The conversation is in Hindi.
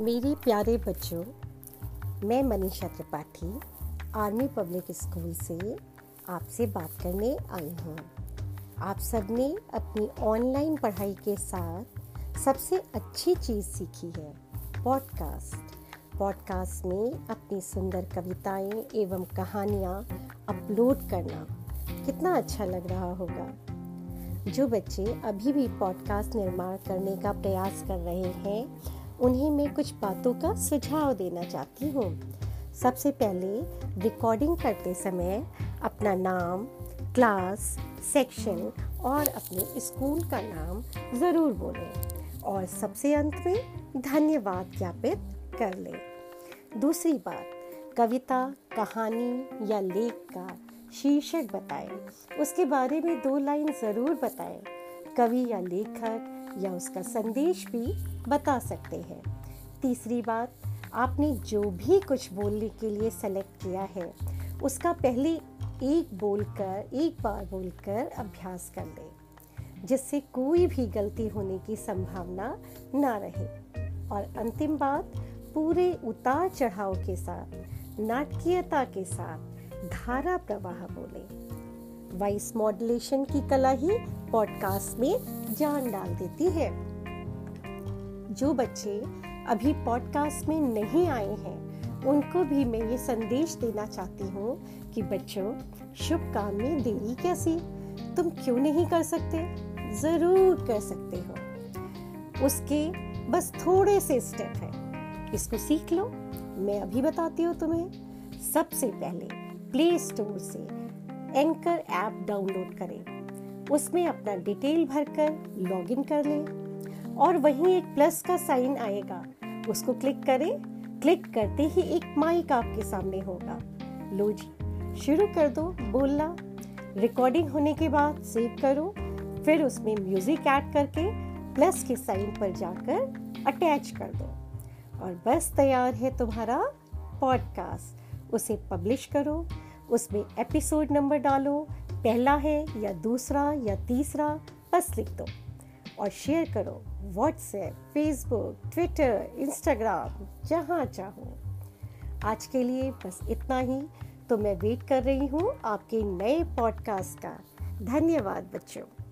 मेरे प्यारे बच्चों, मैं Manisha Tripathi, army public school से आपसे बात करने आई हूँ। आप सबने अपनी ऑनलाइन पढ़ाई के साथ सबसे अच्छी चीज़ सीखी है, पॉडकास्ट। पॉडकास्ट में अपनी सुंदर कविताएँ एवं कहानियाँ अपलोड करना कितना अच्छा लग रहा होगा। जो बच्चे अभी भी पॉडकास्ट निर्माण करने का प्रयास कर रहे हैं उन्हें मैं कुछ बातों का सुझाव देना चाहती हूँ। सबसे पहले रिकॉर्डिंग करते समय अपना नाम क्लास सेक्शन और अपने स्कूल का नाम ज़रूर बोलें। और सबसे अंत में, धन्यवाद ज्ञापित कर लें। दूसरी बात, कविता, कहानी या लेख का शीर्षक बताएँ। उसके बारे में दो लाइन ज़रूर बताएँ। कवि या लेखक या उसका संदेश भी बता सकते हैं। तीसरी बात, आपने जो भी कुछ बोलने के लिए सेलेक्ट किया है, उसका पहले एक बोलकर, एक बार बोलकर अभ्यास कर लें, जिससे कोई भी गलती होने की संभावना ना रहे। और अंतिम बात, पूरे उतार चढ़ाव के साथ, नाटकीयता के साथ धारा प्रवाह बोले। वॉइस मॉड्यूलेशन की कला ही पॉडकास्ट में जान डाल देती है। जो बच्चे अभी पॉडकास्ट में नहीं आए हैं, उनको भी मैं ये संदेश देना चाहती हूँ कि बच्चों शुभ काम में देरी कैसी? तुम क्यों नहीं कर सकते? ज़रूर कर सकते हो। उसके बस थोड़े से स्टेप है। इसको सीख लो। मैं अभी बताती हूँ तुम्हें। सबसे पहले प्ले स्टोर से एंकर ऐप डाउनलोड करें। उसमें अपना डिटेल भरकर लॉगिन कर लें। और वहीं एक प्लस का साइन आएगा, उसको क्लिक करें। क्लिक करते ही एक माइक आपके सामने होगा। लो जी, शुरू कर दो बोलना। रिकॉर्डिंग होने के बाद सेव करो। फिर उसमें म्यूज़िक ऐड करके प्लस के साइन पर जाकर अटैच कर दो। और बस तैयार है तुम्हारा पॉडकास्ट। उसे पब्लिश करो, उसमें एपिसोड नंबर डालो पहला है या दूसरा या तीसरा, बस लिख दो। और शेयर करो व्हाट्सएप फेसबुक ट्विटर इंस्टाग्राम जहाँ चाहो। आज के लिए बस इतना ही। तो मैं वेट कर रही हूँ आपके नए पॉडकास्ट का। धन्यवाद बच्चों।